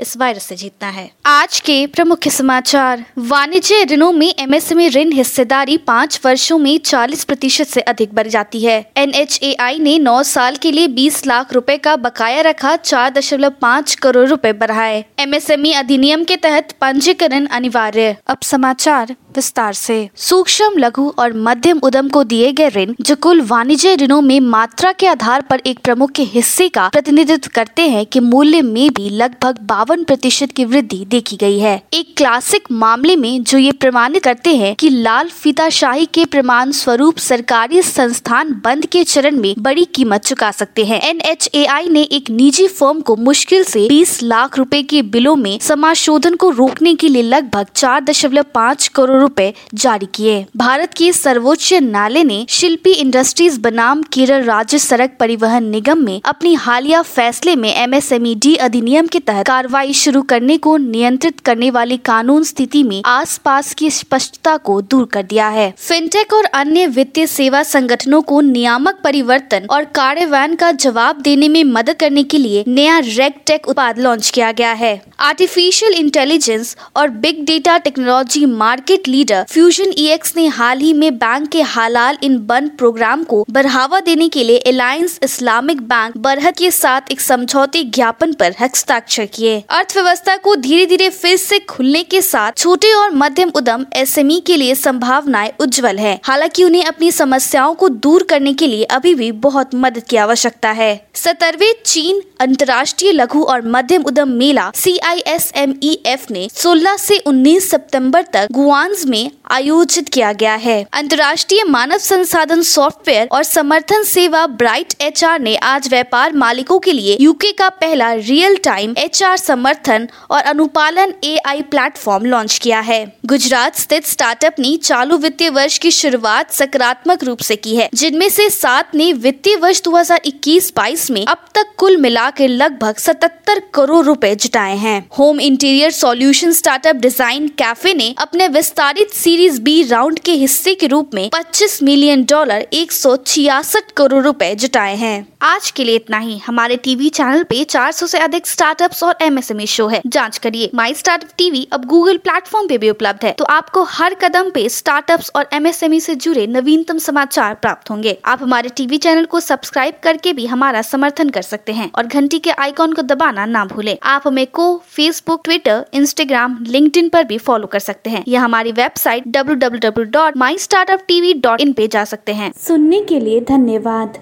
इस वायरस से जीतना है। आज के प्रमुख समाचार। वाणिज्य ऋणों में एमएसएमई ऋण हिस्सेदारी पाँच वर्षों में 40 प्रतिशत ऐसी अधिक बढ़ जाती है। एनएचएआई ने 9 साल के लिए 20 लाख रुपए का बकाया रखा, चार दशमलव पाँच करोड़ रुपए बढ़ाए एमएसएमई अधिनियम के तहत पंजीकरण अनिवार्य। अब समाचार विस्तार से। सूक्ष्म, लघु और मध्यम उद्यम को दिए गए ऋण, जो कुल वाणिज्य ऋणों में मात्रा के आधार पर एक प्रमुख हिस्से का प्रतिनिधित्व करते हैं, कि मूल्य में भी लगभग बावन प्रतिशत की वृद्धि देखी गई है। एक क्लासिक मामले में जो ये प्रमाणित करते हैं कि लाल फीताशाही के प्रमाण स्वरूप सरकारी संस्थान बंद के चरण में बड़ी कीमत चुका सकते हैं। एनएचएआई ने एक निजी फर्म को मुश्किल से 20 लाख रुपए के बिलों में समाशोधन को रोकने के लिए लगभग चार दशमलव पाँच करोड़ रुपए जारी किए भारत के सर्वोच्च न्यायालय ने शिल्पी इंडस्ट्रीज़ बनाम केरल राज्य सड़क परिवहन निगम में अपनी हालिया फैसले में एमएसएमई अधिनियम के तहत कार्रवाई शुरू करने को नियंत्रित करने वाली कानून स्थिति में आसपास की स्पष्टता को दूर कर दिया है। फिनटेक और अन्य वित्तीय सेवा संगठनों को नियामक परिवर्तन और कार्यान्वयन का जवाब देने में मदद करने के लिए नया रेगटेक उत्पाद लॉन्च किया गया है। आर्टिफिशियल इंटेलिजेंस और big data technology market leader Fusion EX ने हाल ही में बैंक के हालाल इन बंद प्रोग्राम को बढ़ावा देने के लिए अलायंस इस्लामिक बैंक बरहत के साथ एक समझौते ज्ञापन पर हस्ताक्षर किए। अर्थव्यवस्था को धीरे धीरे फिर से खुलने के साथ छोटे और मध्यम उद्यम एसएमई के लिए संभावनाएँ उज्जवल है। हालाँकि उन्हें अपनी समस्याओं को दूर करने के लिए अभी भी बहुत मदद की आवश्यकता है। सत्तरवे चीन अंतर्राष्ट्रीय लघु और मध्यम उद्यम मेला सीआईएसएमईएफ ने 16 से 19 सितंबर तक गुआंस में आयोजित किया गया है। अंतर्राष्ट्रीय मानव संसाधन सॉफ्टवेयर और समर्थन सेवा ब्राइट एचआर ने आज व्यापार मालिकों के लिए यूके का पहला रियल टाइम एचआर समर्थन और अनुपालन ए आई प्लेटफॉर्म लॉन्च किया है। गुजरात स्थित स्टार्टअप ने चालू वित्तीय वर्ष की शुरुआत सकारात्मक रूप से की है, जिनमें से सात ने वित्तीय वर्ष 2021-22 में अब तक कुल मिलाकर लगभग 77 करोड़ रुपए जुटाए हैं। Home interior solution startup Design Cafe ने अपने विस्तारित सीरीज़ बी राउंड के हिस्से के रूप में 25 मिलियन डॉलर एक सौ छियासठ करोड़ रुपए जुटाए हैं। आज के लिए इतना ही। हमारे टीवी चैनल पे 400 से अधिक स्टार्टअप्स और एमएसएमई शो है। जाँच करिए। माई स्टार्टअप टीवी अब गूगल प्लेटफॉर्म पे भी उपलब्ध है। तो आपको हर कदम पे स्टार्टअप्स और एमएसएमई से जुड़े नवीनतम समाचार प्राप्त होंगे। आप हमारे टीवी चैनल को सब्सक्राइब करके भी हमारा समर्थन कर सकते हैं और घंटी के आइकॉन को दबाना ना भूले। आप हमें को फेसबुक ट्विटर इंस्टाग्राम लिंक पर भी फॉलो कर सकते हैं। यह हमारी website W W W dot My Startup TV dot in पे जा सकते हैं। सुनने के लिए धन्यवाद।